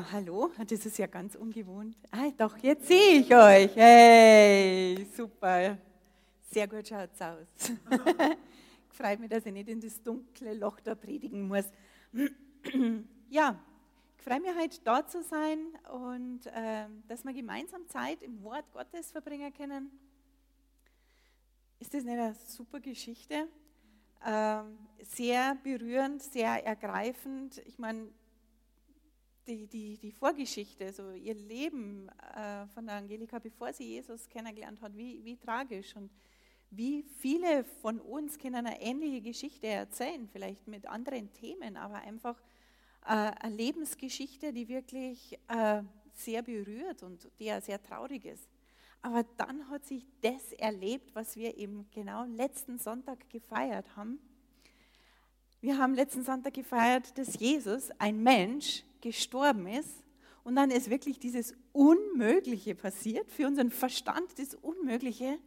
Hallo, das ist ja ganz ungewohnt. Ah, doch, jetzt sehe ich euch. Hey, super. Sehr gut schaut es aus. Freut mich, dass ich nicht in das dunkle Loch da predigen muss. ja, ich freue mich heute da zu sein und äh, dass wir gemeinsam Zeit im Wort Gottes verbringen können. Ist das nicht eine super Geschichte? Äh, sehr berührend, sehr ergreifend. Ich meine, die, die, die Vorgeschichte, so ihr Leben äh, von der Angelika, bevor sie Jesus kennengelernt hat, wie, wie tragisch und wie viele von uns können eine ähnliche Geschichte erzählen, vielleicht mit anderen Themen, aber einfach äh, eine Lebensgeschichte, die wirklich äh, sehr berührt und die sehr traurig ist. Aber dann hat sich das erlebt, was wir eben genau letzten Sonntag gefeiert haben. Wir haben letzten Sonntag gefeiert, dass Jesus, ein Mensch, gestorben ist und dann ist wirklich dieses Unmögliche passiert, für unseren Verstand das Unmögliche.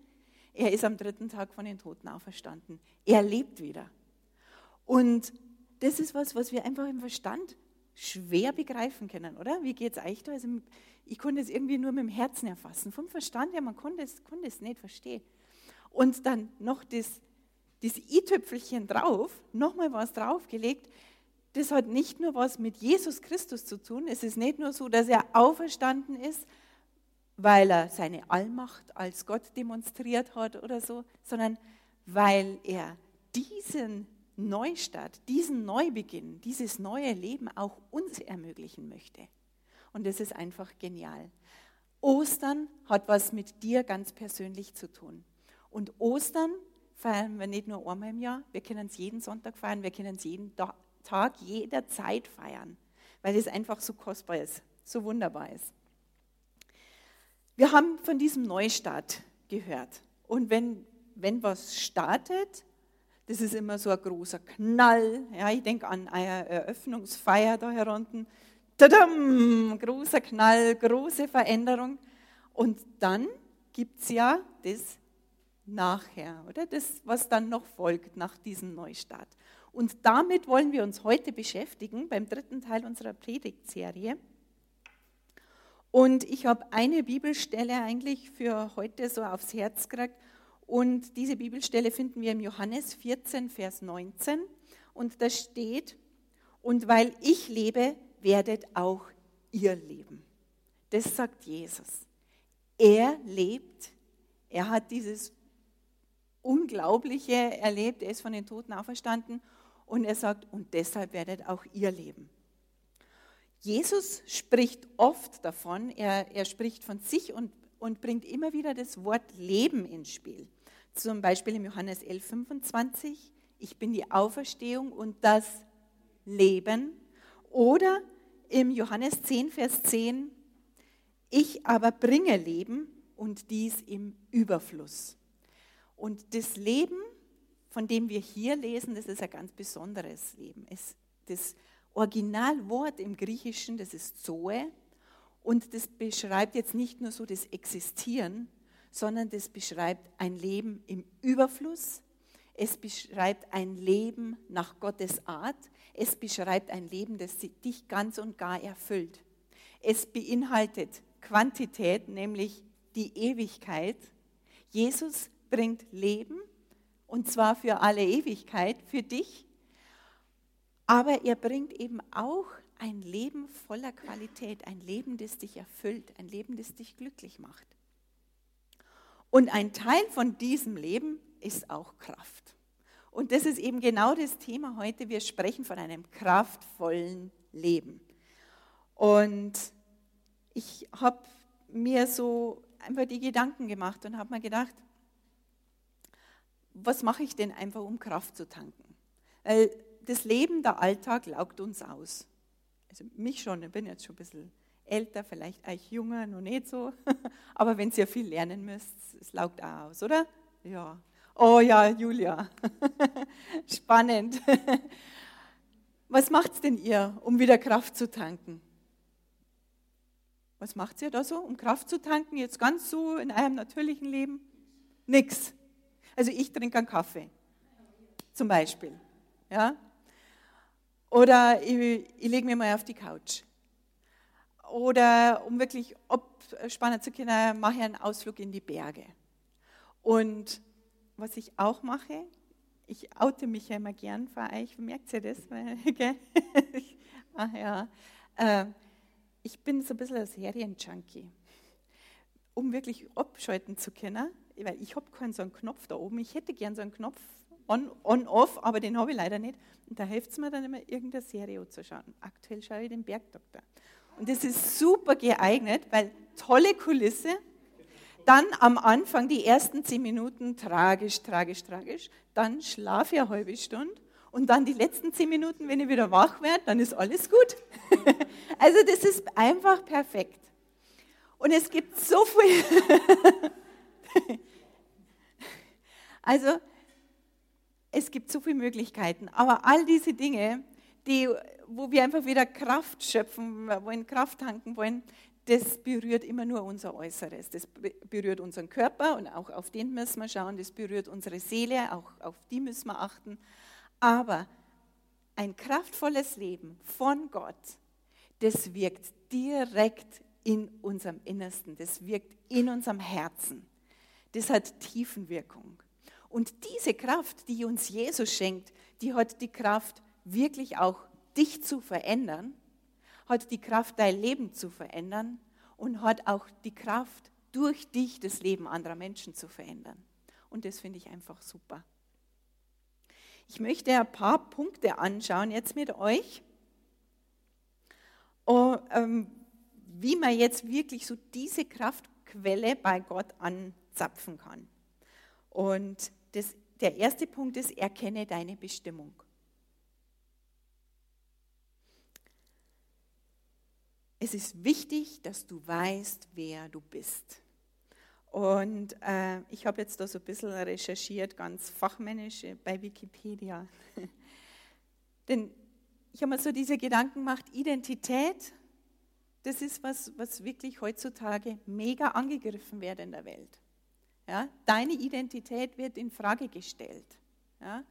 Er ist am dritten Tag von den Toten auferstanden. Er lebt wieder. Und das ist was, was wir einfach im Verstand schwer begreifen können, oder? Wie geht es euch da? Also ich konnte es irgendwie nur mit dem Herzen erfassen. Vom Verstand her, man konnte es, konnte es nicht verstehen. Und dann noch das, das i-Tüpfelchen drauf, nochmal was draufgelegt, das hat nicht nur was mit Jesus Christus zu tun. Es ist nicht nur so, dass er auferstanden ist, weil er seine Allmacht als Gott demonstriert hat oder so, sondern weil er diesen Neustart, diesen Neubeginn, dieses neue Leben auch uns ermöglichen möchte. Und das ist einfach genial. Ostern hat was mit dir ganz persönlich zu tun. Und Ostern feiern wir nicht nur einmal im Jahr, wir können es jeden Sonntag feiern, wir können es jeden Tag jederzeit feiern, weil es einfach so kostbar ist, so wunderbar ist. Wir haben von diesem Neustart gehört. Und wenn, wenn was startet, das ist immer so ein großer Knall. Ja, ich denke an eine Eröffnungsfeier da herunten. Tadam, großer Knall, große Veränderung. Und dann gibt es ja das nachher, oder? Das, was dann noch folgt nach diesem Neustart. Und damit wollen wir uns heute beschäftigen beim dritten Teil unserer Predigtserie. Und ich habe eine Bibelstelle eigentlich für heute so aufs Herz gekriegt. Und diese Bibelstelle finden wir im Johannes 14, Vers 19. Und da steht, und weil ich lebe, werdet auch ihr leben. Das sagt Jesus. Er lebt, er hat dieses Unglaubliche erlebt, er ist von den Toten auferstanden und er sagt, und deshalb werdet auch ihr leben. Jesus spricht oft davon, er, er spricht von sich und, und bringt immer wieder das Wort Leben ins Spiel. Zum Beispiel im Johannes 11, 25, ich bin die Auferstehung und das Leben. Oder im Johannes 10, Vers 10, ich aber bringe Leben und dies im Überfluss. Und das Leben von dem wir hier lesen, das ist ein ganz besonderes Leben. Es, das Originalwort im Griechischen, das ist Zoe. Und das beschreibt jetzt nicht nur so das Existieren, sondern das beschreibt ein Leben im Überfluss. Es beschreibt ein Leben nach Gottes Art. Es beschreibt ein Leben, das dich ganz und gar erfüllt. Es beinhaltet Quantität, nämlich die Ewigkeit. Jesus bringt Leben und zwar für alle Ewigkeit, für dich. Aber er bringt eben auch ein Leben voller Qualität, ein Leben, das dich erfüllt, ein Leben, das dich glücklich macht. Und ein Teil von diesem Leben ist auch Kraft. Und das ist eben genau das Thema heute. Wir sprechen von einem kraftvollen Leben. Und ich habe mir so einfach die Gedanken gemacht und habe mir gedacht, was mache ich denn einfach, um Kraft zu tanken? Weil das Leben, der Alltag laugt uns aus. Also mich schon, ich bin jetzt schon ein bisschen älter, vielleicht euch jünger, noch nicht so. Aber wenn ihr viel lernen müsst, es laugt auch aus, oder? Ja. Oh ja, Julia. Spannend. Was macht denn ihr, um wieder Kraft zu tanken? Was macht ihr da so, um Kraft zu tanken? Jetzt ganz so in eurem natürlichen Leben? Nix. Also ich trinke einen Kaffee, zum Beispiel. Ja? Oder ich, ich lege mir mal auf die Couch. Oder um wirklich abspannen zu können, mache ich einen Ausflug in die Berge. Und was ich auch mache, ich oute mich ja immer gern vor euch, merkt ihr das? Ach ja. Äh, ich bin so ein bisschen ein Serienjunkie. Um wirklich abschalten zu können, weil ich habe keinen so einen Knopf da oben. Ich hätte gern so einen Knopf on, on off, aber den habe ich leider nicht. Und da hilft es mir dann immer, irgendeine Serie zu schauen. Aktuell schaue ich den Bergdoktor. Und das ist super geeignet, weil tolle Kulisse. Dann am Anfang die ersten zehn Minuten tragisch, tragisch, tragisch. Dann schlafe ich eine halbe Stunde. Und dann die letzten zehn Minuten, wenn ich wieder wach werde, dann ist alles gut. also das ist einfach perfekt. Und es gibt so viel. also es gibt so viele Möglichkeiten, aber all diese Dinge, die, wo wir einfach wieder Kraft schöpfen wollen, Kraft tanken wollen, das berührt immer nur unser Äußeres. Das berührt unseren Körper und auch auf den müssen wir schauen. Das berührt unsere Seele, auch auf die müssen wir achten. Aber ein kraftvolles Leben von Gott, das wirkt direkt in unserem Innersten, das wirkt in unserem Herzen. Das hat Tiefenwirkung. Und diese Kraft, die uns Jesus schenkt, die hat die Kraft, wirklich auch dich zu verändern, hat die Kraft, dein Leben zu verändern und hat auch die Kraft, durch dich das Leben anderer Menschen zu verändern. Und das finde ich einfach super. Ich möchte ein paar Punkte anschauen jetzt mit euch, oh, ähm, wie man jetzt wirklich so diese Kraftquelle bei Gott anzapfen kann. Und das, der erste Punkt ist, erkenne deine Bestimmung. Es ist wichtig, dass du weißt, wer du bist. Und äh, ich habe jetzt da so ein bisschen recherchiert, ganz fachmännisch äh, bei Wikipedia. Denn ich habe mir so diese Gedanken gemacht, Identität, das ist was, was wirklich heutzutage mega angegriffen wird in der Welt. Ja? Deine Identität wird in Frage gestellt. Ja?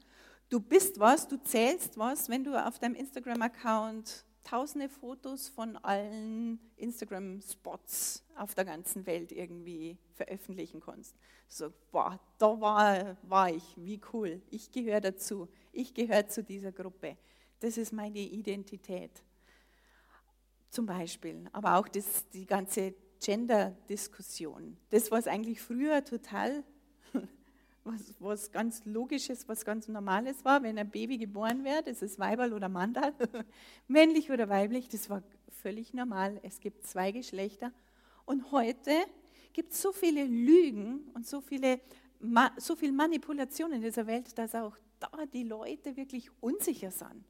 Du bist was, du zählst was, wenn du auf deinem Instagram-Account tausende Fotos von allen Instagram-Spots auf der ganzen Welt irgendwie veröffentlichen kannst. So, boah, da war, war ich, wie cool, ich gehöre dazu, ich gehöre zu dieser Gruppe. Das ist meine Identität. Zum Beispiel, aber auch das, die ganze Gender-Diskussion. Das, was eigentlich früher total, was, was ganz Logisches, was ganz Normales war, wenn ein Baby geboren wird, ist es Weiberl oder Mandal, männlich oder weiblich, das war völlig normal. Es gibt zwei Geschlechter. Und heute gibt es so viele Lügen und so viele so viel Manipulation in dieser Welt, dass auch da die Leute wirklich unsicher sind.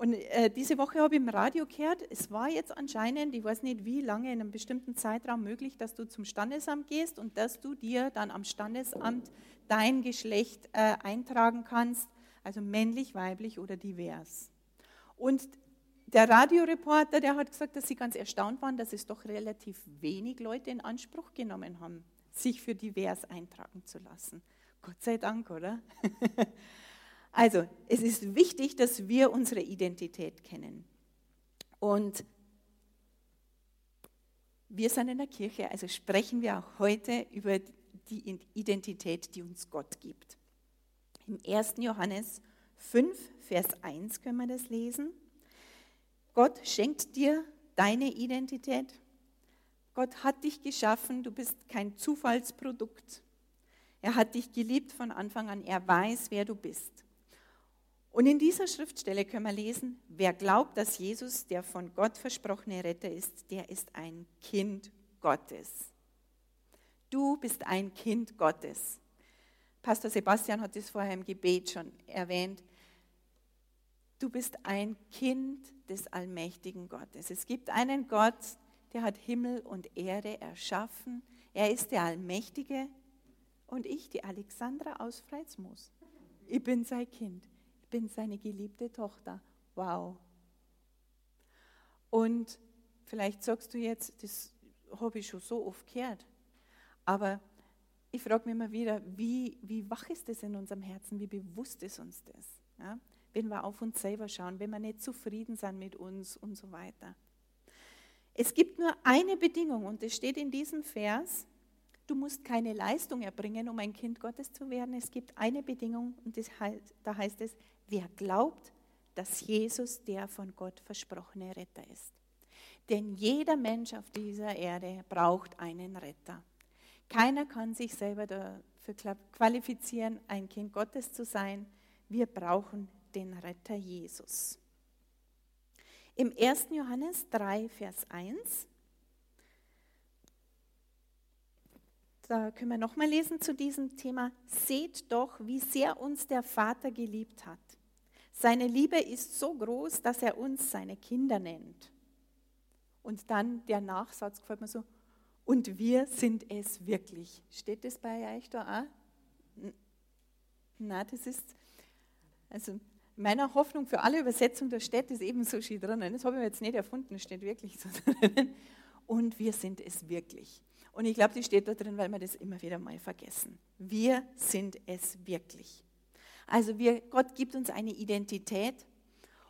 Und äh, diese Woche habe ich im Radio gehört, es war jetzt anscheinend, ich weiß nicht wie lange, in einem bestimmten Zeitraum möglich, dass du zum Standesamt gehst und dass du dir dann am Standesamt dein Geschlecht äh, eintragen kannst, also männlich, weiblich oder divers. Und der Radioreporter, der hat gesagt, dass sie ganz erstaunt waren, dass es doch relativ wenig Leute in Anspruch genommen haben, sich für divers eintragen zu lassen. Gott sei Dank, oder? Also, es ist wichtig, dass wir unsere Identität kennen. Und wir sind in der Kirche, also sprechen wir auch heute über die Identität, die uns Gott gibt. Im 1. Johannes 5, Vers 1 können wir das lesen. Gott schenkt dir deine Identität. Gott hat dich geschaffen, du bist kein Zufallsprodukt. Er hat dich geliebt von Anfang an, er weiß, wer du bist. Und in dieser Schriftstelle können wir lesen, wer glaubt, dass Jesus der von Gott versprochene Retter ist, der ist ein Kind Gottes. Du bist ein Kind Gottes. Pastor Sebastian hat es vorher im Gebet schon erwähnt. Du bist ein Kind des allmächtigen Gottes. Es gibt einen Gott, der hat Himmel und Erde erschaffen. Er ist der Allmächtige und ich, die Alexandra aus Freitsmoos. Ich bin sein Kind. Bin seine geliebte Tochter. Wow. Und vielleicht sagst du jetzt, das habe ich schon so oft gehört. Aber ich frage mich immer wieder, wie, wie wach ist das in unserem Herzen? Wie bewusst ist uns das? Ja? Wenn wir auf uns selber schauen, wenn wir nicht zufrieden sind mit uns und so weiter. Es gibt nur eine Bedingung und es steht in diesem Vers, du musst keine Leistung erbringen, um ein Kind Gottes zu werden. Es gibt eine Bedingung und heißt, da heißt es, wer glaubt, dass Jesus der von Gott versprochene Retter ist. Denn jeder Mensch auf dieser Erde braucht einen Retter. Keiner kann sich selber dafür qualifizieren, ein Kind Gottes zu sein. Wir brauchen den Retter Jesus. Im 1. Johannes 3, Vers 1, da können wir nochmal lesen zu diesem Thema. Seht doch, wie sehr uns der Vater geliebt hat. Seine Liebe ist so groß, dass er uns seine Kinder nennt. Und dann der Nachsatz gefällt mir so, und wir sind es wirklich. Steht das bei euch da auch? Na, das ist, also meiner Hoffnung für alle Übersetzungen, da steht das eben so schön drin. Das habe ich jetzt nicht erfunden, steht wirklich so drin. Und wir sind es wirklich. Und ich glaube, das steht da drin, weil wir das immer wieder mal vergessen. Wir sind es wirklich. Also wir, Gott gibt uns eine Identität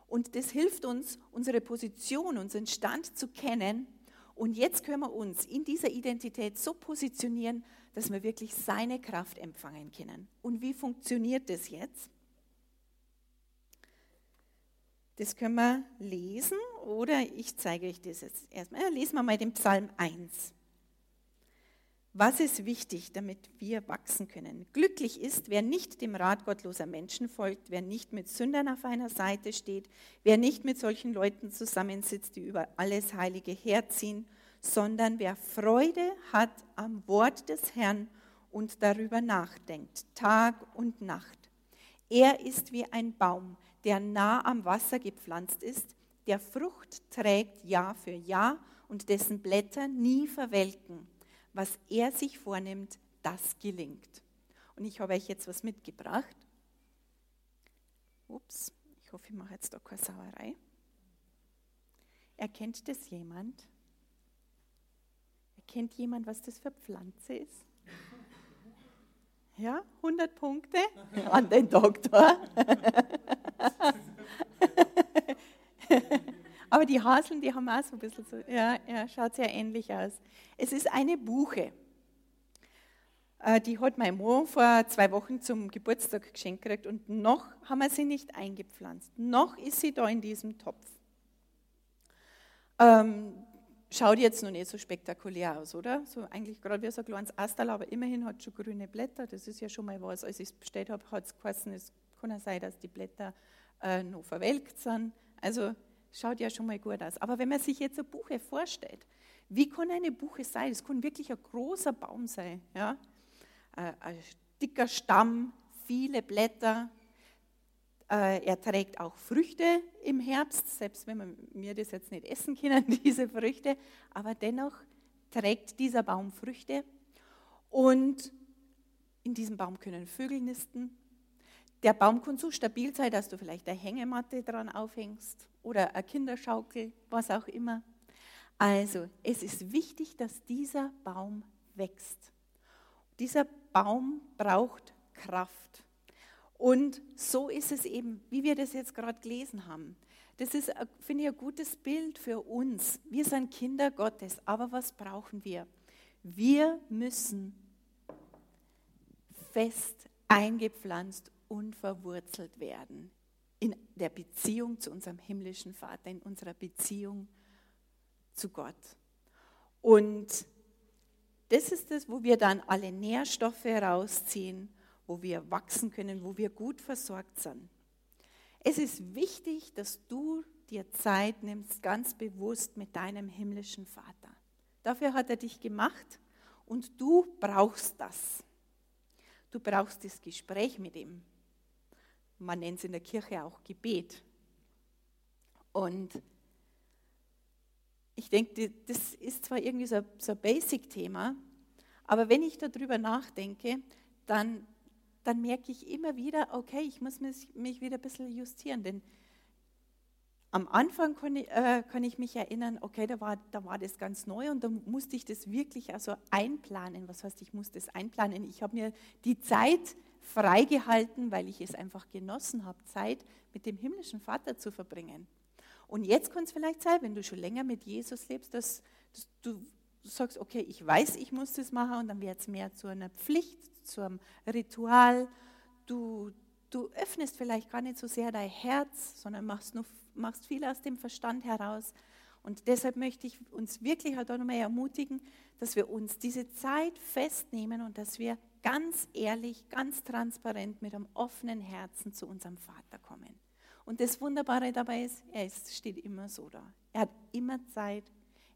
und das hilft uns, unsere Position, unseren Stand zu kennen. Und jetzt können wir uns in dieser Identität so positionieren, dass wir wirklich seine Kraft empfangen können. Und wie funktioniert das jetzt? Das können wir lesen oder ich zeige euch das jetzt erstmal. Lesen wir mal den Psalm 1. Was ist wichtig, damit wir wachsen können? Glücklich ist, wer nicht dem Rat gottloser Menschen folgt, wer nicht mit Sündern auf einer Seite steht, wer nicht mit solchen Leuten zusammensitzt, die über alles Heilige herziehen, sondern wer Freude hat am Wort des Herrn und darüber nachdenkt, Tag und Nacht. Er ist wie ein Baum, der nah am Wasser gepflanzt ist, der Frucht trägt Jahr für Jahr und dessen Blätter nie verwelken. Was er sich vornimmt, das gelingt. Und ich habe euch jetzt was mitgebracht. Ups, ich hoffe, ich mache jetzt da keine Sauerei. Erkennt das jemand? Erkennt jemand, was das für Pflanze ist? Ja, 100 Punkte an den Doktor. Aber die Haseln, die haben auch so ein bisschen so, ja, ja, schaut sehr ähnlich aus. Es ist eine Buche. Äh, die hat mein Mann vor zwei Wochen zum Geburtstag geschenkt gekriegt und noch haben wir sie nicht eingepflanzt. Noch ist sie da in diesem Topf. Ähm, schaut jetzt noch nicht so spektakulär aus, oder? So eigentlich gerade wie so ein kleines Astal, aber immerhin hat schon grüne Blätter. Das ist ja schon mal was. Als ich es bestellt habe, hat es geheißen, es kann ja sein, dass die Blätter äh, noch verwelkt sind. Also schaut ja schon mal gut aus. Aber wenn man sich jetzt eine Buche vorstellt, wie kann eine Buche sein? Es kann wirklich ein großer Baum sein. Ja? Äh, ein dicker Stamm, viele Blätter. Äh, er trägt auch Früchte im Herbst, selbst wenn wir das jetzt nicht essen können, diese Früchte. Aber dennoch trägt dieser Baum Früchte. Und in diesem Baum können Vögel nisten. Der Baum kann so stabil sein, dass du vielleicht eine Hängematte dran aufhängst oder eine Kinderschaukel, was auch immer. Also, es ist wichtig, dass dieser Baum wächst. Dieser Baum braucht Kraft. Und so ist es eben, wie wir das jetzt gerade gelesen haben. Das ist, finde ich, ein gutes Bild für uns. Wir sind Kinder Gottes, aber was brauchen wir? Wir müssen fest eingepflanzt und verwurzelt werden in der Beziehung zu unserem himmlischen Vater, in unserer Beziehung zu Gott. Und das ist es, wo wir dann alle Nährstoffe herausziehen, wo wir wachsen können, wo wir gut versorgt sind. Es ist wichtig, dass du dir Zeit nimmst, ganz bewusst mit deinem himmlischen Vater. Dafür hat er dich gemacht und du brauchst das. Du brauchst das Gespräch mit ihm man nennt es in der Kirche auch Gebet. Und ich denke, das ist zwar irgendwie so, ein Basic-Thema, aber wenn ich darüber nachdenke, dann, dann merke ich immer wieder, okay, ich muss mich, mich wieder ein bisschen justieren, denn am Anfang kann ich, äh, kann ich, mich erinnern, okay, da war, da war das ganz neu und da musste ich das wirklich also einplanen. Was heißt, ich musste das einplanen? Ich habe mir die Zeit freigehalten, weil ich es einfach genossen habe, Zeit mit dem himmlischen Vater zu verbringen. Und jetzt kann es vielleicht sein, wenn du schon länger mit Jesus lebst, dass, dass du sagst, okay, ich weiß, ich muss das machen und dann wird es mehr zu einer Pflicht, zu einem Ritual. Du, du öffnest vielleicht gar nicht so sehr dein Herz, sondern machst, nur, machst viel aus dem Verstand heraus. Und deshalb möchte ich uns wirklich halt auch nochmal ermutigen, dass wir uns diese Zeit festnehmen und dass wir ganz ehrlich, ganz transparent mit einem offenen Herzen zu unserem Vater kommen. Und das Wunderbare dabei ist, er ist, steht immer so da. Er hat immer Zeit.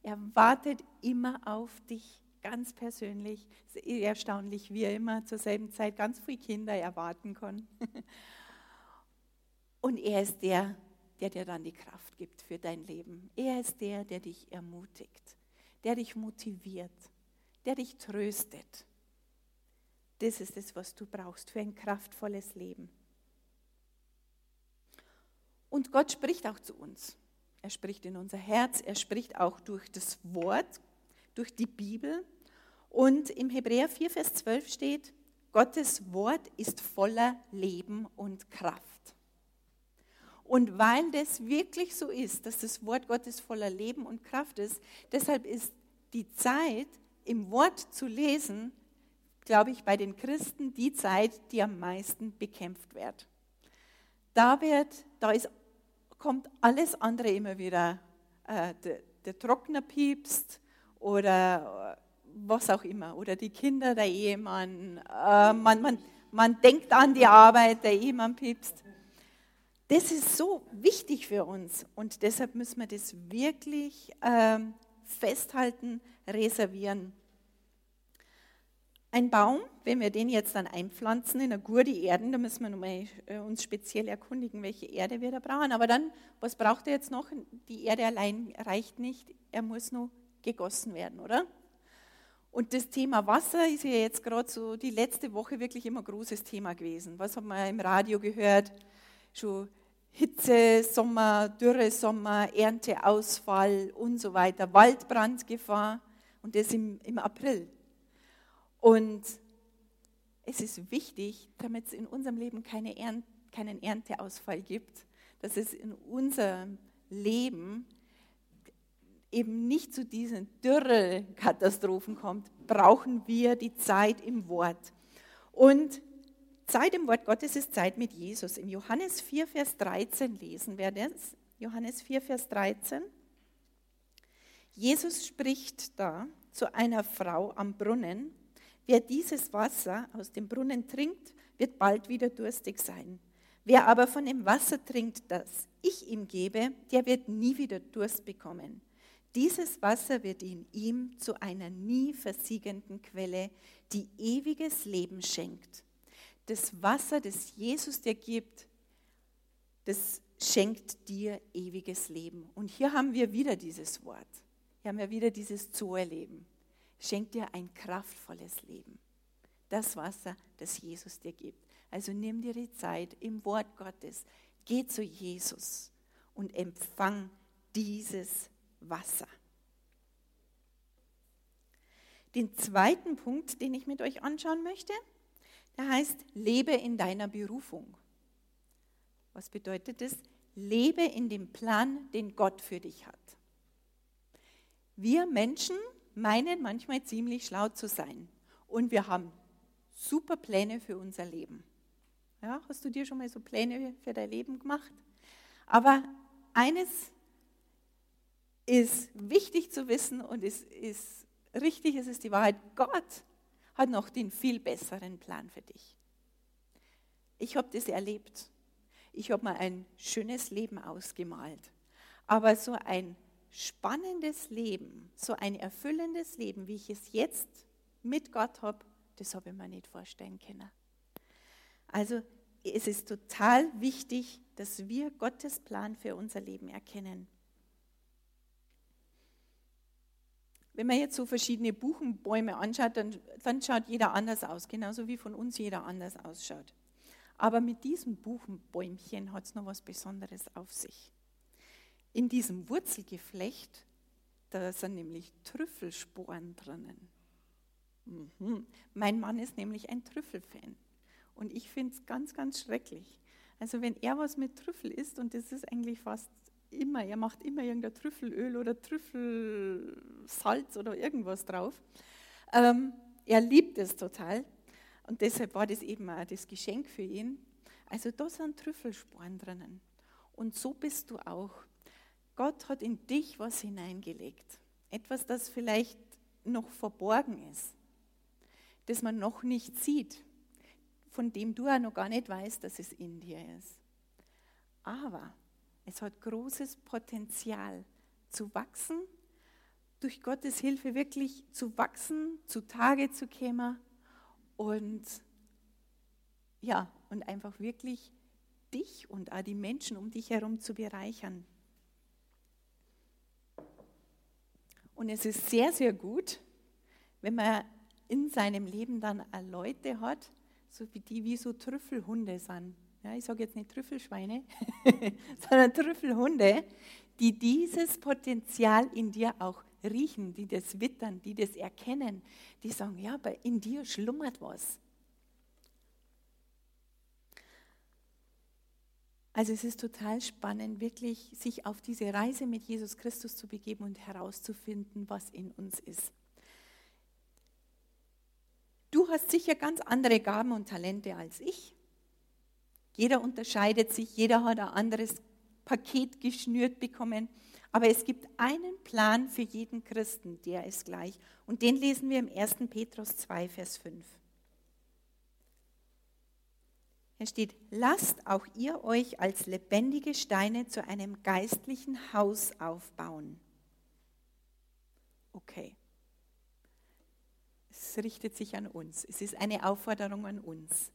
Er wartet immer auf dich ganz persönlich. Es ist erstaunlich, wie er immer zur selben Zeit ganz viele Kinder erwarten kann. Und er ist der, der dir dann die Kraft gibt für dein Leben. Er ist der, der dich ermutigt, der dich motiviert, der dich tröstet. Das ist es, was du brauchst für ein kraftvolles Leben. Und Gott spricht auch zu uns. Er spricht in unser Herz, er spricht auch durch das Wort, durch die Bibel. Und im Hebräer 4, Vers 12 steht, Gottes Wort ist voller Leben und Kraft. Und weil das wirklich so ist, dass das Wort Gottes voller Leben und Kraft ist, deshalb ist die Zeit, im Wort zu lesen, glaube ich, bei den Christen die Zeit, die am meisten bekämpft wird. Da, wird, da ist, kommt alles andere immer wieder. Äh, der, der Trockner piepst oder äh, was auch immer. Oder die Kinder, der Ehemann. Äh, man, man, man denkt an die Arbeit, der Ehemann piepst. Das ist so wichtig für uns und deshalb müssen wir das wirklich äh, festhalten, reservieren. Ein Baum, wenn wir den jetzt dann einpflanzen in eine gute Erde, da müssen wir nochmal äh, uns speziell erkundigen, welche Erde wir da brauchen. Aber dann, was braucht er jetzt noch? Die Erde allein reicht nicht, er muss nur gegossen werden, oder? Und das Thema Wasser ist ja jetzt gerade so die letzte Woche wirklich immer großes Thema gewesen. Was haben wir im Radio gehört? Schon Hitze, Sommer, Dürre, Sommer, Ernteausfall und so weiter, Waldbrandgefahr und das im, im April. Und es ist wichtig, damit es in unserem Leben keine Ernte, keinen Ernteausfall gibt, dass es in unserem Leben eben nicht zu diesen Dürrekatastrophen kommt, brauchen wir die Zeit im Wort. Und Zeit im Wort Gottes ist Zeit mit Jesus. In Johannes 4, Vers 13 lesen wir das. Johannes 4, Vers 13. Jesus spricht da zu einer Frau am Brunnen Wer dieses Wasser aus dem Brunnen trinkt, wird bald wieder durstig sein. Wer aber von dem Wasser trinkt, das ich ihm gebe, der wird nie wieder Durst bekommen. Dieses Wasser wird in ihm zu einer nie versiegenden Quelle, die ewiges Leben schenkt. Das Wasser, das Jesus dir gibt, das schenkt dir ewiges Leben. Und hier haben wir wieder dieses Wort. Hier haben wir wieder dieses Zoe-Leben schenkt dir ein kraftvolles Leben. Das Wasser, das Jesus dir gibt. Also nimm dir die Zeit im Wort Gottes, geh zu Jesus und empfang dieses Wasser. Den zweiten Punkt, den ich mit euch anschauen möchte, der heißt, lebe in deiner Berufung. Was bedeutet das? Lebe in dem Plan, den Gott für dich hat. Wir Menschen meinen manchmal ziemlich schlau zu sein. Und wir haben super Pläne für unser Leben. Ja, hast du dir schon mal so Pläne für dein Leben gemacht? Aber eines ist wichtig zu wissen und es ist richtig, es ist die Wahrheit. Gott hat noch den viel besseren Plan für dich. Ich habe das erlebt. Ich habe mir ein schönes Leben ausgemalt. Aber so ein spannendes Leben, so ein erfüllendes Leben, wie ich es jetzt mit Gott habe, das habe ich mir nicht vorstellen können. Also es ist total wichtig, dass wir Gottes Plan für unser Leben erkennen. wenn man jetzt so verschiedene Buchenbäume anschaut, dann, dann schaut jeder anders aus, genauso wie von uns jeder anders ausschaut. Aber mit diesem Buchenbäumchen hat es noch was Besonderes auf sich. In diesem Wurzelgeflecht, da sind nämlich Trüffelsporen drinnen. Mhm. Mein Mann ist nämlich ein Trüffelfan. Und ich finde es ganz, ganz schrecklich. Also wenn er was mit Trüffel isst, und das ist eigentlich fast immer, er macht immer irgendein Trüffelöl oder Trüffelsalz oder irgendwas drauf. Ähm, er liebt es total. Und deshalb war das eben auch das Geschenk für ihn. Also da sind Trüffelsporen drinnen. Und so bist du auch. Gott hat in dich was hineingelegt. Etwas, das vielleicht noch verborgen ist, das man noch nicht sieht, von dem du auch noch gar nicht weißt, dass es in dir ist. Aber es hat großes Potenzial zu wachsen, durch Gottes Hilfe wirklich zu wachsen, zu Tage zu kommen und ja, und einfach wirklich dich und auch die Menschen um dich herum zu bereichern. Und es ist sehr, sehr gut, wenn man in seinem Leben dann Leute hat, so wie die wie so Trüffelhunde sind. Ja, ich sage jetzt nicht Trüffelschweine, sondern Trüffelhunde, die dieses Potenzial in dir auch riechen, die das wittern, die das erkennen, die sagen, ja, aber in dir schlummert was. Also es ist total spannend, wirklich sich auf diese Reise mit Jesus Christus zu begeben und herauszufinden, was in uns ist. Du hast sicher ganz andere Gaben und Talente als ich. Jeder unterscheidet sich, jeder hat ein anderes Paket geschnürt bekommen. Aber es gibt einen Plan für jeden Christen, der ist gleich. Und den lesen wir im 1. Petrus 2, Vers 5. Hier steht, lasst auch ihr euch als lebendige Steine zu einem geistlichen Haus aufbauen. Okay. Es richtet sich an uns. Es ist eine Aufforderung an uns.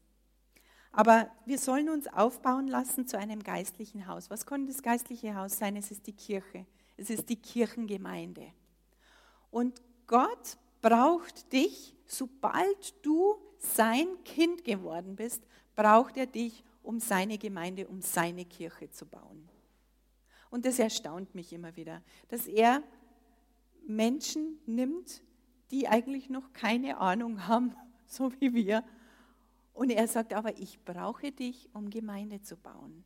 Aber wir sollen uns aufbauen lassen zu einem geistlichen Haus. Was kann das geistliche Haus sein? Es ist die Kirche. Es ist die Kirchengemeinde. Und Gott braucht dich, sobald du sein Kind geworden bist, braucht er dich, um seine Gemeinde, um seine Kirche zu bauen. Und das erstaunt mich immer wieder, dass er Menschen nimmt, die eigentlich noch keine Ahnung haben, so wie wir, und er sagt, aber ich brauche dich, um Gemeinde zu bauen.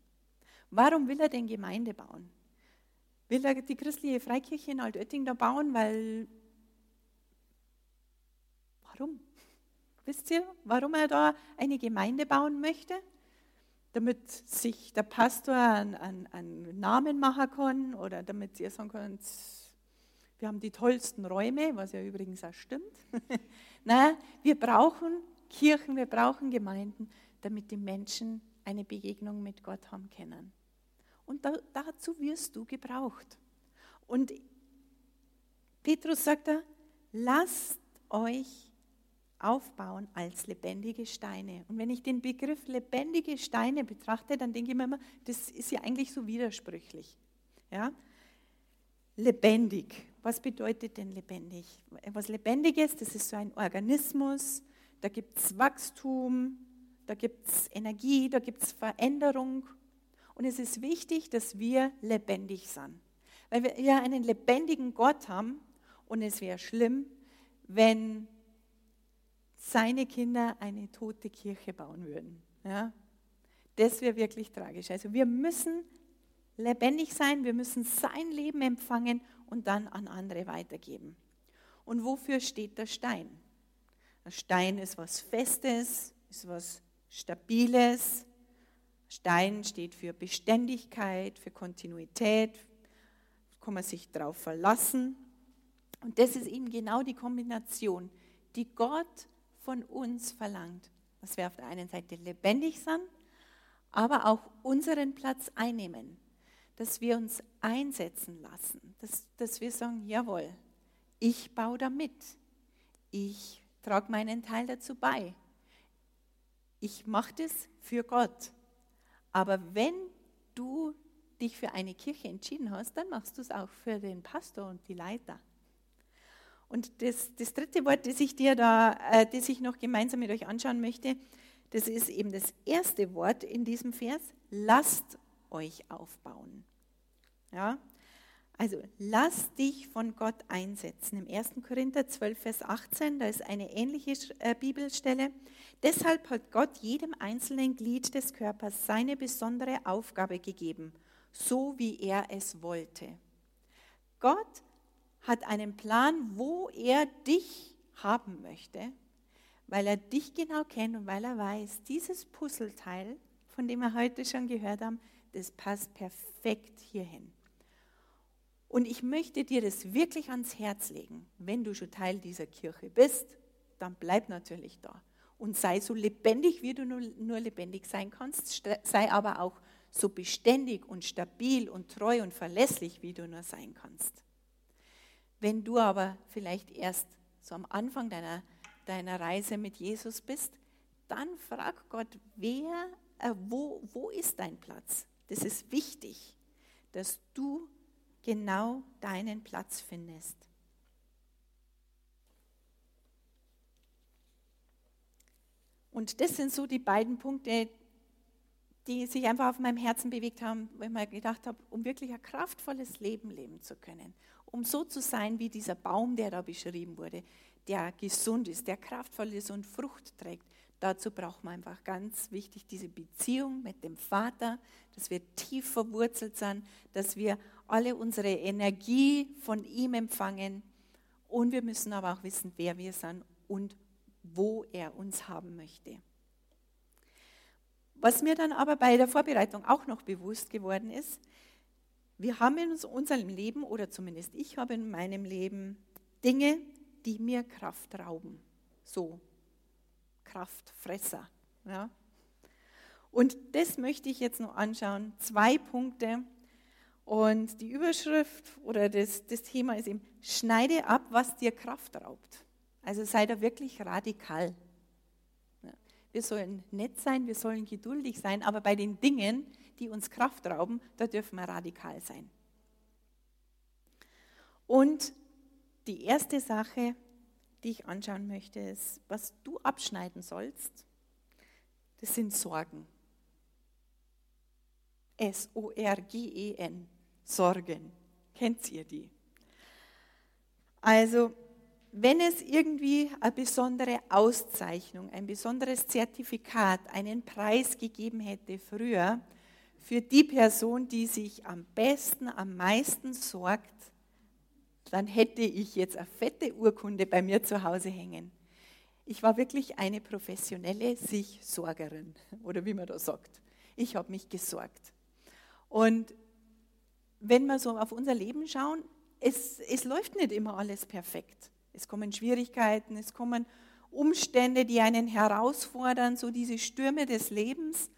Warum will er denn Gemeinde bauen? Will er die christliche Freikirche in Altötting da bauen, weil... Warum? Wisst ihr, warum er da eine Gemeinde bauen möchte? Damit sich der Pastor einen, einen, Namen machen kann oder damit ihr sagen könnt, wir haben die tollsten Räume, was ja übrigens auch stimmt. Nein, wir brauchen Kirchen, wir brauchen Gemeinden, damit die Menschen eine Begegnung mit Gott haben können. Und da, dazu wirst du gebraucht. Und Petrus sagt da, lasst euch aufbauen als lebendige Steine. Und wenn ich den Begriff lebendige Steine betrachte, dann denke ich mir immer, das ist ja eigentlich so widersprüchlich. Ja? Lebendig. Was bedeutet denn lebendig? Was Lebendiges, das ist so ein Organismus, da gibt es Wachstum, da gibt es Energie, da gibt es Veränderung. Und es ist wichtig, dass wir lebendig sind. Weil wir ja einen lebendigen Gott haben und es wäre schlimm, wenn seine Kinder eine tote Kirche bauen würden. Ja? Das wäre wirklich tragisch. Also wir müssen lebendig sein, wir müssen sein Leben empfangen und dann an andere weitergeben. Und wofür steht der Stein? Ein Stein ist was Festes, ist was Stabiles. Stein steht für Beständigkeit, für Kontinuität, kann man sich darauf verlassen. Und das ist eben genau die Kombination, die Gott von uns verlangt. Dass wir auf der einen Seite lebendig sind, aber auch unseren Platz einnehmen. Dass wir uns einsetzen lassen. Dass, dass wir sagen, jawohl, ich baue da mit. Ich trage meinen Teil dazu bei. Ich mache das für Gott. Aber wenn du dich für eine Kirche entschieden hast, dann machst du es auch für den Pastor und die Leiter. Und das, das dritte Wort, das ich dir da, äh, das ich noch gemeinsam mit euch anschauen möchte, das ist eben das erste Wort in diesem Vers. Lasst euch aufbauen. Ja? Also lass dich von Gott einsetzen. Im 1. Korinther 12, Vers 18, da ist eine ähnliche äh, Bibelstelle. Deshalb hat Gott jedem einzelnen Glied des Körpers seine besondere Aufgabe gegeben, so wie er es wollte. Gott hat einen Plan, wo er dich haben möchte, weil er dich genau kennt und weil er weiß, dieses Puzzleteil, von dem wir heute schon gehört haben, das passt perfekt hierhin. Und ich möchte dir das wirklich ans Herz legen. Wenn du schon Teil dieser Kirche bist, dann bleib natürlich da. Und sei so lebendig, wie du nur, nur lebendig sein kannst. Sei aber auch so beständig und stabil und treu und verlässlich, wie du nur sein kannst. Wenn du aber vielleicht erst so am Anfang deiner, deiner Reise mit Jesus bist, dann frag Gott, wer, äh, wo, wo ist dein Platz? Das ist wichtig, dass du genau deinen Platz findest. Und das sind so die beiden Punkte, die sich einfach auf meinem Herzen bewegt haben, weil ich mir gedacht habe, um wirklich ein kraftvolles Leben leben zu können, um so zu sein wie dieser Baum, der da beschrieben wurde, der gesund ist, der kraftvoll ist und Frucht trägt. Dazu braucht man einfach ganz wichtig diese Beziehung mit dem Vater, dass wir tief verwurzelt sind, dass wir alle unsere Energie von ihm empfangen. Und wir müssen aber auch wissen, wer wir sind und wo er uns haben möchte. Was mir dann aber bei der Vorbereitung auch noch bewusst geworden ist, wir haben in unserem Leben, oder zumindest ich habe in meinem Leben, Dinge, die mir Kraft rauben. So, Kraftfresser. Ja. Und das möchte ich jetzt noch anschauen. Zwei Punkte, und die Überschrift oder das, das Thema ist eben, schneide ab, was dir Kraft raubt. Also sei da wirklich radikal. Wir sollen nett sein, wir sollen geduldig sein, aber bei den Dingen, die uns Kraft rauben, da dürfen wir radikal sein. Und die erste Sache, die ich anschauen möchte, ist, was du abschneiden sollst, das sind Sorgen. S-O-R-G-E-N. Sorgen. Kennt ihr die? Also, wenn es irgendwie eine besondere Auszeichnung, ein besonderes Zertifikat, einen Preis gegeben hätte früher für die Person, die sich am besten, am meisten sorgt, dann hätte ich jetzt eine fette Urkunde bei mir zu Hause hängen. Ich war wirklich eine professionelle Sich-Sorgerin oder wie man da sagt. Ich habe mich gesorgt. Und wenn wir so auf unser Leben schauen, es, es läuft nicht immer alles perfekt. Es kommen Schwierigkeiten, es kommen Umstände, die einen herausfordern, so diese Stürme des Lebens.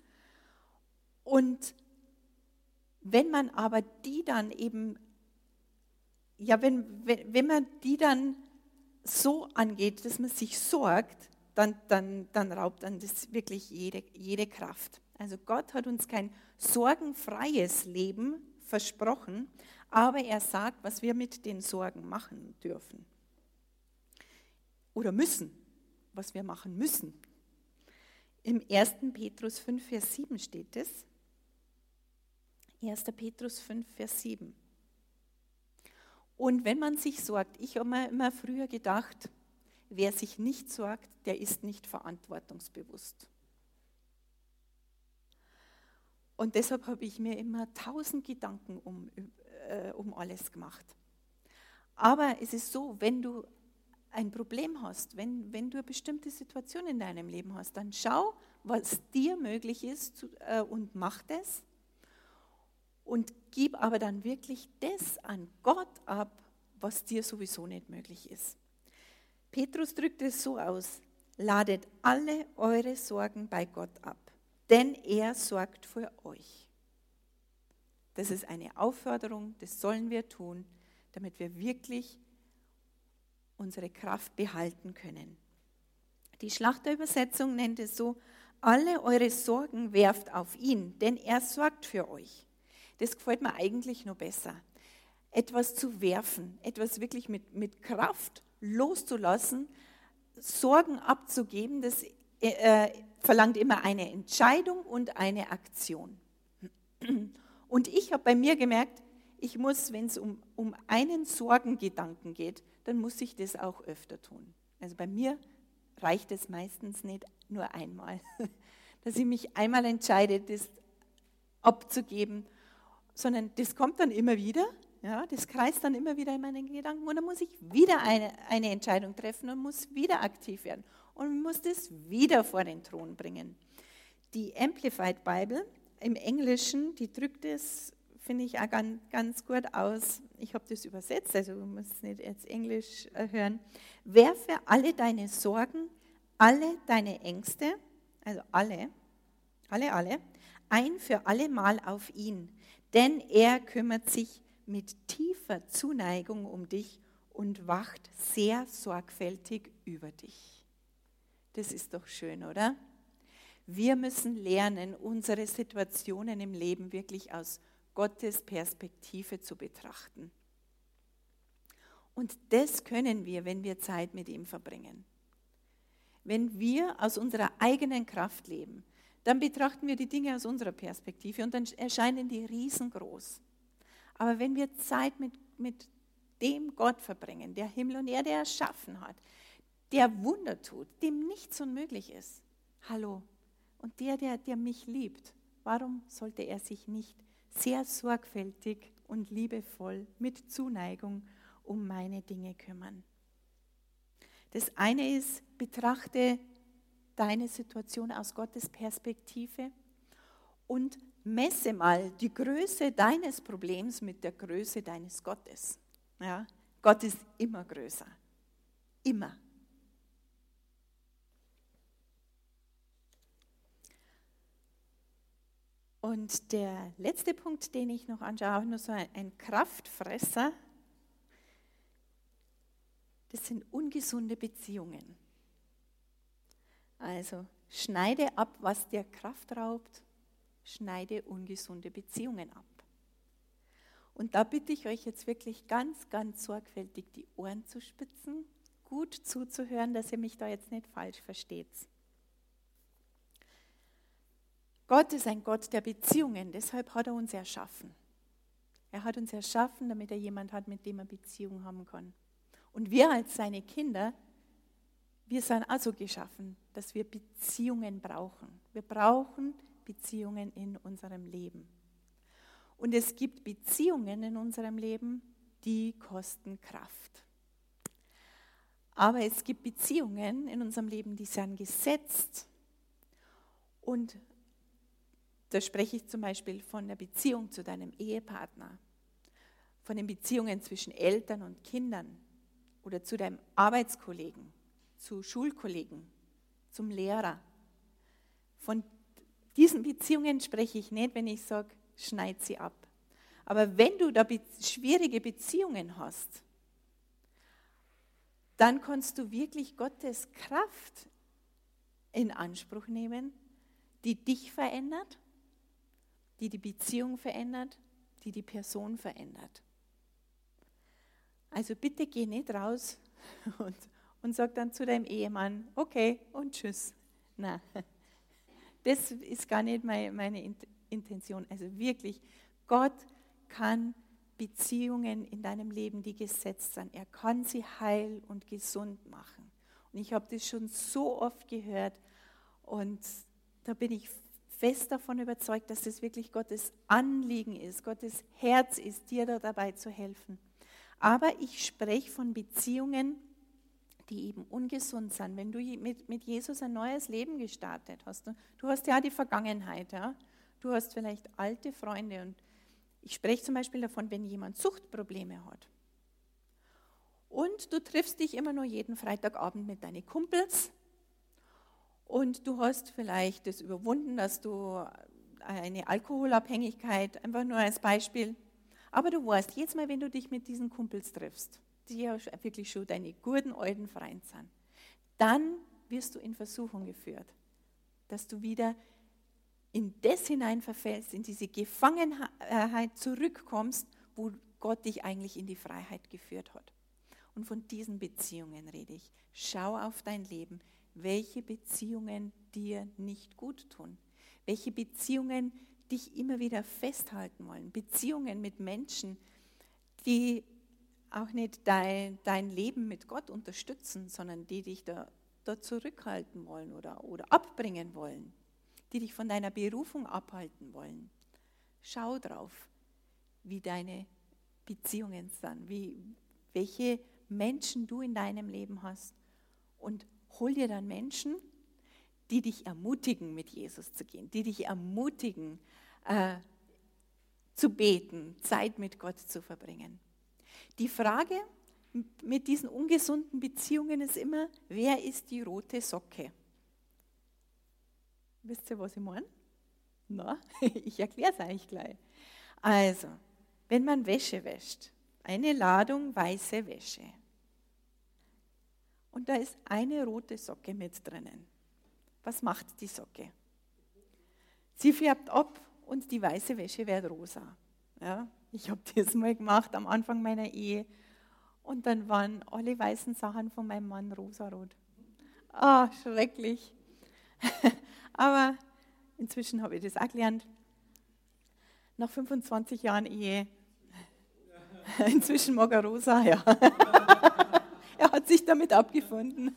Und wenn man aber die dann eben, ja, wenn, wenn, wenn man die dann so angeht, dass man sich sorgt, dann, dann, dann raubt dann das wirklich jede, jede Kraft. Also Gott hat uns kein sorgenfreies Leben versprochen, aber er sagt, was wir mit den Sorgen machen dürfen. Oder müssen, was wir machen müssen. Im 1. Petrus 5, Vers 7 steht es. 1. Petrus 5, Vers 7. Und wenn man sich sorgt, ich habe mir immer früher gedacht, wer sich nicht sorgt, der ist nicht verantwortungsbewusst. Und deshalb habe ich mir immer tausend Gedanken um, äh, um alles gemacht. Aber es ist so, wenn du ein Problem hast, wenn, wenn du eine bestimmte Situation in deinem Leben hast, dann schau, was dir möglich ist zu, äh, und mach das. Und gib aber dann wirklich das an Gott ab, was dir sowieso nicht möglich ist. Petrus drückt es so aus, ladet alle eure Sorgen bei Gott ab denn er sorgt für euch. Das ist eine Aufforderung, das sollen wir tun, damit wir wirklich unsere Kraft behalten können. Die Schlachterübersetzung nennt es so, alle eure Sorgen werft auf ihn, denn er sorgt für euch. Das gefällt mir eigentlich nur besser. Etwas zu werfen, etwas wirklich mit, mit Kraft loszulassen, Sorgen abzugeben, das äh, äh, verlangt immer eine Entscheidung und eine Aktion. Und ich habe bei mir gemerkt, ich muss, wenn es um, um einen Sorgengedanken geht, dann muss ich das auch öfter tun. Also bei mir reicht es meistens nicht nur einmal, dass ich mich einmal entscheide, das abzugeben, sondern das kommt dann immer wieder, ja, das kreist dann immer wieder in meinen Gedanken und dann muss ich wieder eine, eine Entscheidung treffen und muss wieder aktiv werden und muss das wieder vor den Thron bringen. Die Amplified Bible im Englischen, die drückt es, finde ich, auch ganz, ganz gut aus. Ich habe das übersetzt, also du musst nicht jetzt Englisch äh, hören. Werfe alle deine Sorgen, alle deine Ängste, also alle, alle, alle, ein für alle Mal auf ihn, denn er kümmert sich mit tiefer Zuneigung um dich und wacht sehr sorgfältig über dich. Das ist doch schön, oder? Wir müssen lernen, unsere Situationen im Leben wirklich aus Gottes Perspektive zu betrachten. Und das können wir, wenn wir Zeit mit ihm verbringen. Wenn wir aus unserer eigenen Kraft leben, dann betrachten wir die Dinge aus unserer Perspektive und dann erscheinen die riesengroß. Aber wenn wir Zeit mit, mit dem Gott verbringen, der Himmel und Erde erschaffen hat, der Wunder tut, dem nichts unmöglich ist, hallo, und der, der, der mich liebt, warum sollte er sich nicht sehr sorgfältig und liebevoll mit Zuneigung um meine Dinge kümmern? Das eine ist, betrachte deine Situation aus Gottes Perspektive und messe mal die Größe deines Problems mit der Größe deines Gottes. Ja? Gott ist immer größer. Immer. Und der letzte Punkt, den ich noch anschaue, nur so ein Kraftfresser, das sind ungesunde Beziehungen. Also schneide ab, was dir Kraft raubt, schneide ungesunde Beziehungen ab. Und da bitte ich euch jetzt wirklich ganz, ganz sorgfältig die Ohren zu spitzen, gut zuzuhören, dass ihr mich da jetzt nicht falsch versteht. Gott ist ein Gott der Beziehungen, deshalb hat er uns erschaffen. Er hat uns erschaffen, damit er jemand hat, mit dem er Beziehung haben kann. Und wir als seine Kinder, wir sind also geschaffen, dass wir Beziehungen brauchen. Wir brauchen Beziehungen in unserem Leben. Und es gibt Beziehungen in unserem Leben, die kosten Kraft. Aber es gibt Beziehungen in unserem Leben, die sind gesetzt und da spreche ich zum Beispiel von der Beziehung zu deinem Ehepartner, von den Beziehungen zwischen Eltern und Kindern oder zu deinem Arbeitskollegen, zu Schulkollegen, zum Lehrer. Von diesen Beziehungen spreche ich nicht, wenn ich sage, schneid sie ab. Aber wenn du da be schwierige Beziehungen hast, dann kannst du wirklich Gottes Kraft in Anspruch nehmen, die dich verändert die die Beziehung verändert, die die Person verändert. Also bitte geh nicht raus und, und sag dann zu deinem Ehemann, okay und tschüss. Na, das ist gar nicht meine, Intention. Also wirklich, Gott kann Beziehungen in deinem Leben, die gesetzt sind, er kann sie heil und gesund machen. Und ich habe das schon so oft gehört und da bin ich fest davon überzeugt, dass es wirklich Gottes Anliegen ist, Gottes Herz ist, dir da dabei zu helfen. Aber ich spreche von Beziehungen, die eben ungesund sind. Wenn du mit, mit Jesus ein neues Leben gestartet hast, du hast ja die Vergangenheit, ja? du hast vielleicht alte Freunde und ich spreche zum Beispiel davon, wenn jemand Suchtprobleme hat. Und du triffst dich immer nur jeden Freitagabend mit deinen Kumpels und du hast vielleicht das überwunden, dass du eine Alkoholabhängigkeit, einfach nur als Beispiel. Aber du weißt, jedes Mal, wenn du dich mit diesen Kumpels triffst, die ja wirklich schon deine guten alten Freunde sind, dann wirst du in Versuchung geführt, dass du wieder in das hinein verfällst, in diese Gefangenheit zurückkommst, wo Gott dich eigentlich in die Freiheit geführt hat. Und von diesen Beziehungen rede ich. Schau auf dein Leben, welche Beziehungen dir nicht gut tun. Welche Beziehungen dich immer wieder festhalten wollen. Beziehungen mit Menschen, die auch nicht dein, dein Leben mit Gott unterstützen, sondern die dich da, da zurückhalten wollen oder, oder abbringen wollen, die dich von deiner Berufung abhalten wollen. Schau drauf, wie deine Beziehungen sind, wie, welche Menschen du in deinem Leben hast. Und hol dir dann Menschen, die dich ermutigen, mit Jesus zu gehen, die dich ermutigen, äh, zu beten, Zeit mit Gott zu verbringen. Die Frage mit diesen ungesunden Beziehungen ist immer, wer ist die rote Socke? Wisst ihr, was ich meine? Na, ich erkläre es eigentlich gleich. Also, wenn man Wäsche wäscht, eine Ladung weiße Wäsche, und da ist eine rote Socke mit drinnen. Was macht die Socke? Sie färbt ab und die weiße Wäsche wird rosa. Ja, ich habe das mal gemacht am Anfang meiner Ehe und dann waren alle weißen Sachen von meinem Mann rosarot. Ah, schrecklich. Aber inzwischen habe ich das auch gelernt. Nach 25 Jahren Ehe. Inzwischen mag er rosa, ja. er hat sich damit abgefunden.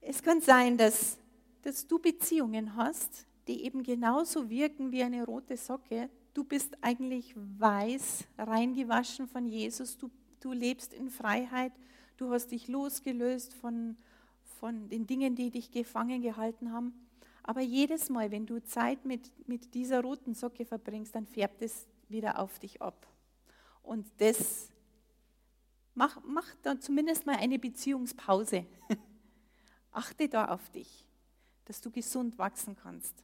es kann sein, dass, dass du Beziehungen hast, die eben genauso wirken wie eine rote Socke. Du bist eigentlich weiß, reingewaschen von Jesus. Du, du lebst in Freiheit. Du hast dich losgelöst von, von den Dingen, die dich gefangen gehalten haben. Aber jedes Mal, wenn du Zeit mit, mit dieser roten Socke verbringst, dann färbt es wieder auf dich ab. Und das Mach, mach da zumindest mal eine Beziehungspause. Achte da auf dich, dass du gesund wachsen kannst.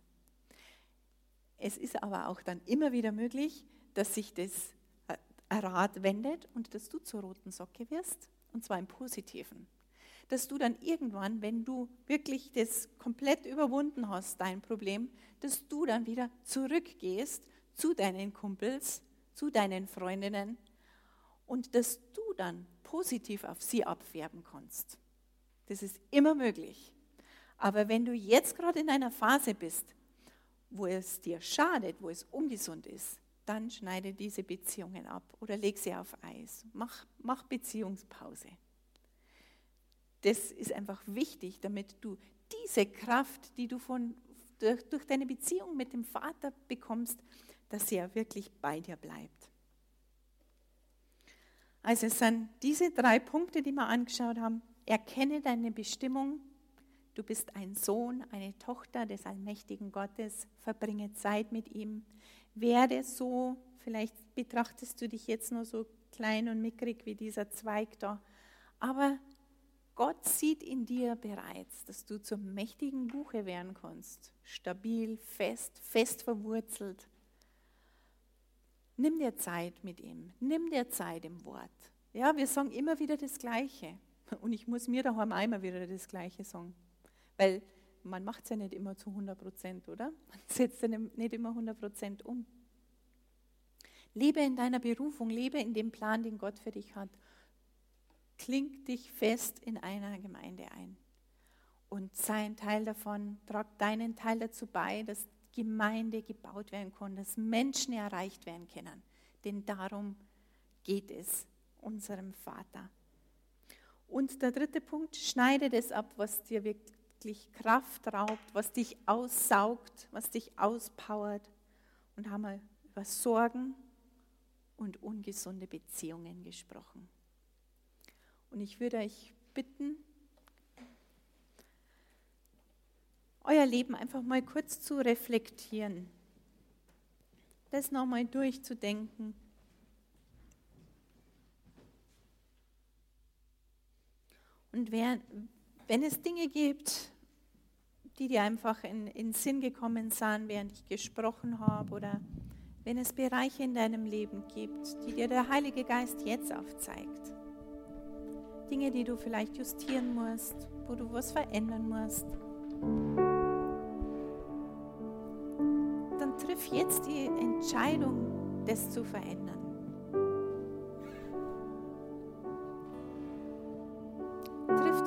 Es ist aber auch dann immer wieder möglich, dass sich das äh, Rad wendet und dass du zur roten Socke wirst, und zwar im Positiven. Dass du dann irgendwann, wenn du wirklich das komplett überwunden hast, dein Problem, dass du dann wieder zurückgehst zu deinen Kumpels, zu deinen Freundinnen und dass du dann positiv auf sie abfärben kannst. Das ist immer möglich. Aber wenn du jetzt gerade in einer Phase bist, wo es dir schadet, wo es ungesund ist, dann schneide diese Beziehungen ab oder leg sie auf Eis. Mach, mach Beziehungspause. Das ist einfach wichtig, damit du diese Kraft, die du von, durch, durch deine Beziehung mit dem Vater bekommst, dass sie ja wirklich bei dir bleibt. Also es sind diese drei Punkte, die wir angeschaut haben. Erkenne deine Bestimmung. Du bist ein Sohn, eine Tochter des allmächtigen Gottes. Verbringe Zeit mit ihm. Werde so, vielleicht betrachtest du dich jetzt nur so klein und mickrig wie dieser Zweig da. Aber Gott sieht in dir bereits, dass du zum mächtigen Buche werden kannst. Stabil, fest, fest verwurzelt. Nimm dir Zeit mit ihm. Nimm dir Zeit im Wort. Ja, wir sagen immer wieder das Gleiche. Und ich muss mir daheim einmal wieder das Gleiche sagen. Weil man macht es ja nicht immer zu 100 Prozent, oder? Man setzt ja nicht immer 100 Prozent um. Lebe in deiner Berufung, lebe in dem Plan, den Gott für dich hat. Kling dich fest in einer Gemeinde ein. Und sei ein Teil davon, trag deinen Teil dazu bei, dass Gemeinde gebaut werden kann, dass Menschen erreicht werden können. Denn darum geht es unserem Vater. Und der dritte Punkt, schneide das ab, was dir wirklich Kraft raubt, was dich aussaugt, was dich auspowert. Und haben wir über Sorgen und ungesunde Beziehungen gesprochen. Und ich würde euch bitten, euer Leben einfach mal kurz zu reflektieren, das nochmal durchzudenken. Und wer, wenn es Dinge gibt, die dir einfach in, in Sinn gekommen sind, während ich gesprochen habe, oder wenn es Bereiche in deinem Leben gibt, die dir der Heilige Geist jetzt aufzeigt, Dinge, die du vielleicht justieren musst, wo du was verändern musst, triff jetzt die Entscheidung, das zu verändern.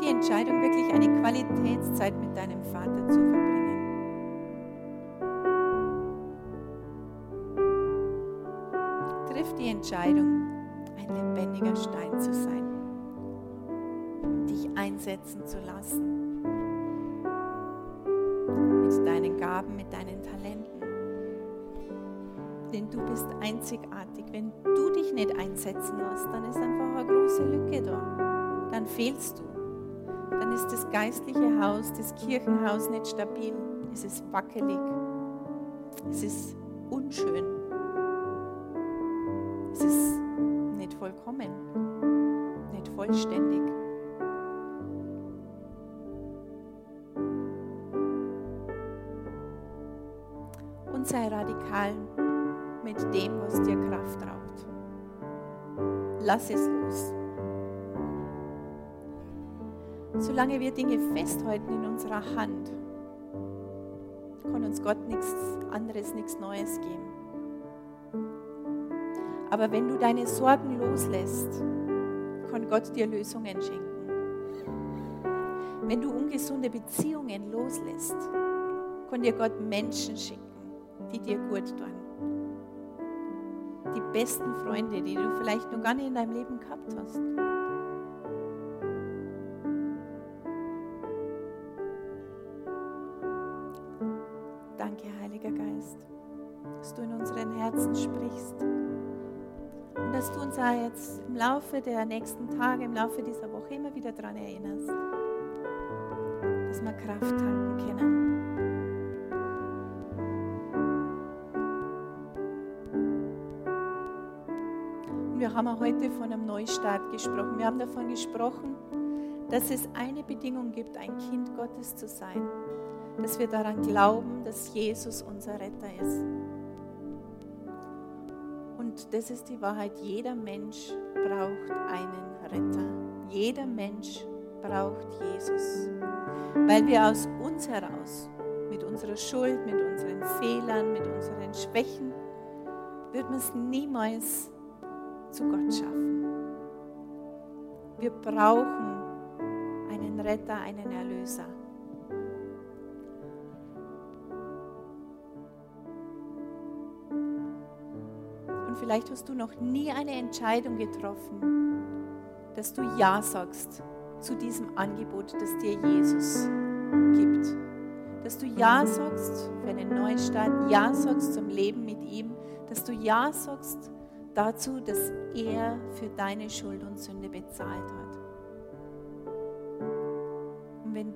Entscheidung, wirklich eine Qualitätszeit mit deinem Vater zu verbringen. Triff die Entscheidung, ein lebendiger Stein zu sein, dich einsetzen zu lassen mit deinen Gaben, mit deinen Talenten. Denn du bist einzigartig. Wenn du dich nicht einsetzen lässt, dann ist einfach eine große Lücke da. Dann fehlst du. Dann ist das geistliche Haus, das Kirchenhaus nicht stabil. Es ist wackelig. Es ist unschön. Es ist nicht vollkommen, nicht vollständig. Und sei radikal mit dem, was dir Kraft raubt. Lass es los. Solange wir Dinge festhalten in unserer Hand, kann uns Gott nichts anderes, nichts Neues geben. Aber wenn du deine Sorgen loslässt, kann Gott dir Lösungen schenken. Wenn du ungesunde Beziehungen loslässt, kann dir Gott Menschen schenken, die dir gut tun. Die besten Freunde, die du vielleicht noch gar nicht in deinem Leben gehabt hast. Herzen sprichst und dass du uns auch jetzt im Laufe der nächsten Tage, im Laufe dieser Woche immer wieder daran erinnerst, dass wir Kraft tanken können. Wir haben heute von einem Neustart gesprochen. Wir haben davon gesprochen, dass es eine Bedingung gibt, ein Kind Gottes zu sein. Dass wir daran glauben, dass Jesus unser Retter ist. Und das ist die Wahrheit. Jeder Mensch braucht einen Retter. Jeder Mensch braucht Jesus. Weil wir aus uns heraus, mit unserer Schuld, mit unseren Fehlern, mit unseren Schwächen, wird man es niemals zu Gott schaffen. Wir brauchen einen Retter, einen Erlöser. Und vielleicht hast du noch nie eine Entscheidung getroffen, dass du Ja sagst zu diesem Angebot, das dir Jesus gibt. Dass du Ja sagst für einen Neustart, Ja sagst zum Leben mit ihm, dass du Ja sagst dazu, dass er für deine Schuld und Sünde bezahlt hat. Und wenn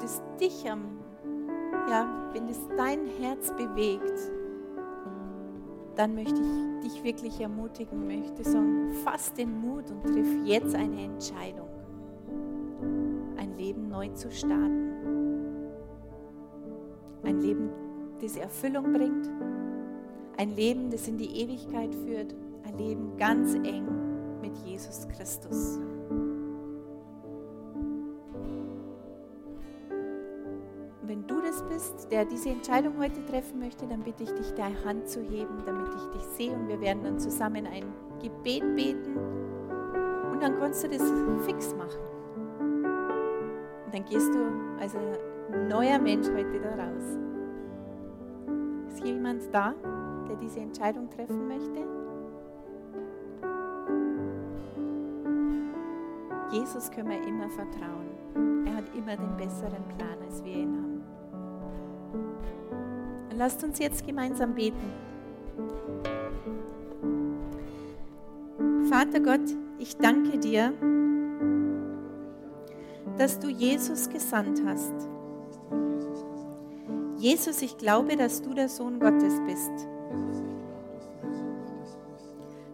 das dich am, ja, wenn es dein Herz bewegt, dann möchte ich dich wirklich ermutigen, möchte sagen, fass den Mut und triff jetzt eine Entscheidung, ein Leben neu zu starten. Ein Leben, das Erfüllung bringt, ein Leben, das in die Ewigkeit führt, ein Leben ganz eng mit Jesus Christus. Das bist, der diese Entscheidung heute treffen möchte, dann bitte ich dich, deine Hand zu heben, damit ich dich sehe und wir werden dann zusammen ein Gebet beten und dann kannst du das fix machen. Und dann gehst du als ein neuer Mensch heute da raus. Ist jemand da, der diese Entscheidung treffen möchte? Jesus können wir immer vertrauen. Er hat immer den besseren Plan, als wir ihn haben. Lasst uns jetzt gemeinsam beten. Vater Gott, ich danke dir, dass du Jesus gesandt hast. Jesus, ich glaube, dass du der Sohn Gottes bist.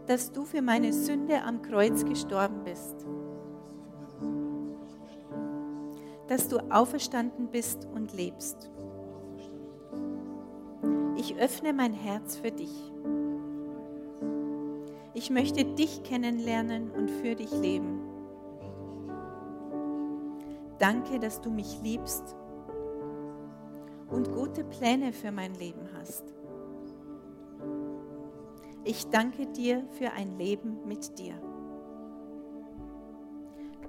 Dass du für meine Sünde am Kreuz gestorben bist. Dass du auferstanden bist und lebst. Ich öffne mein Herz für dich. Ich möchte dich kennenlernen und für dich leben. Danke, dass du mich liebst und gute Pläne für mein Leben hast. Ich danke dir für ein Leben mit dir.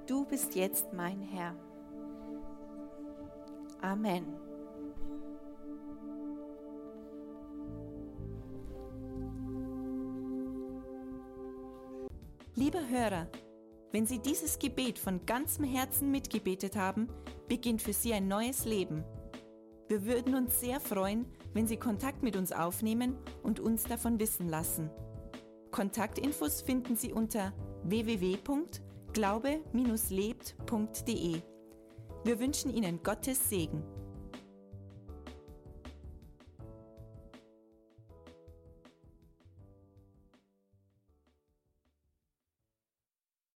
du bist jetzt mein Herr. Amen. Lieber Hörer, wenn Sie dieses Gebet von ganzem Herzen mitgebetet haben, beginnt für Sie ein neues Leben. Wir würden uns sehr freuen, wenn Sie Kontakt mit uns aufnehmen und uns davon wissen lassen. Kontaktinfos finden Sie unter www.glaube-lebt.de. Wir wünschen Ihnen Gottes Segen.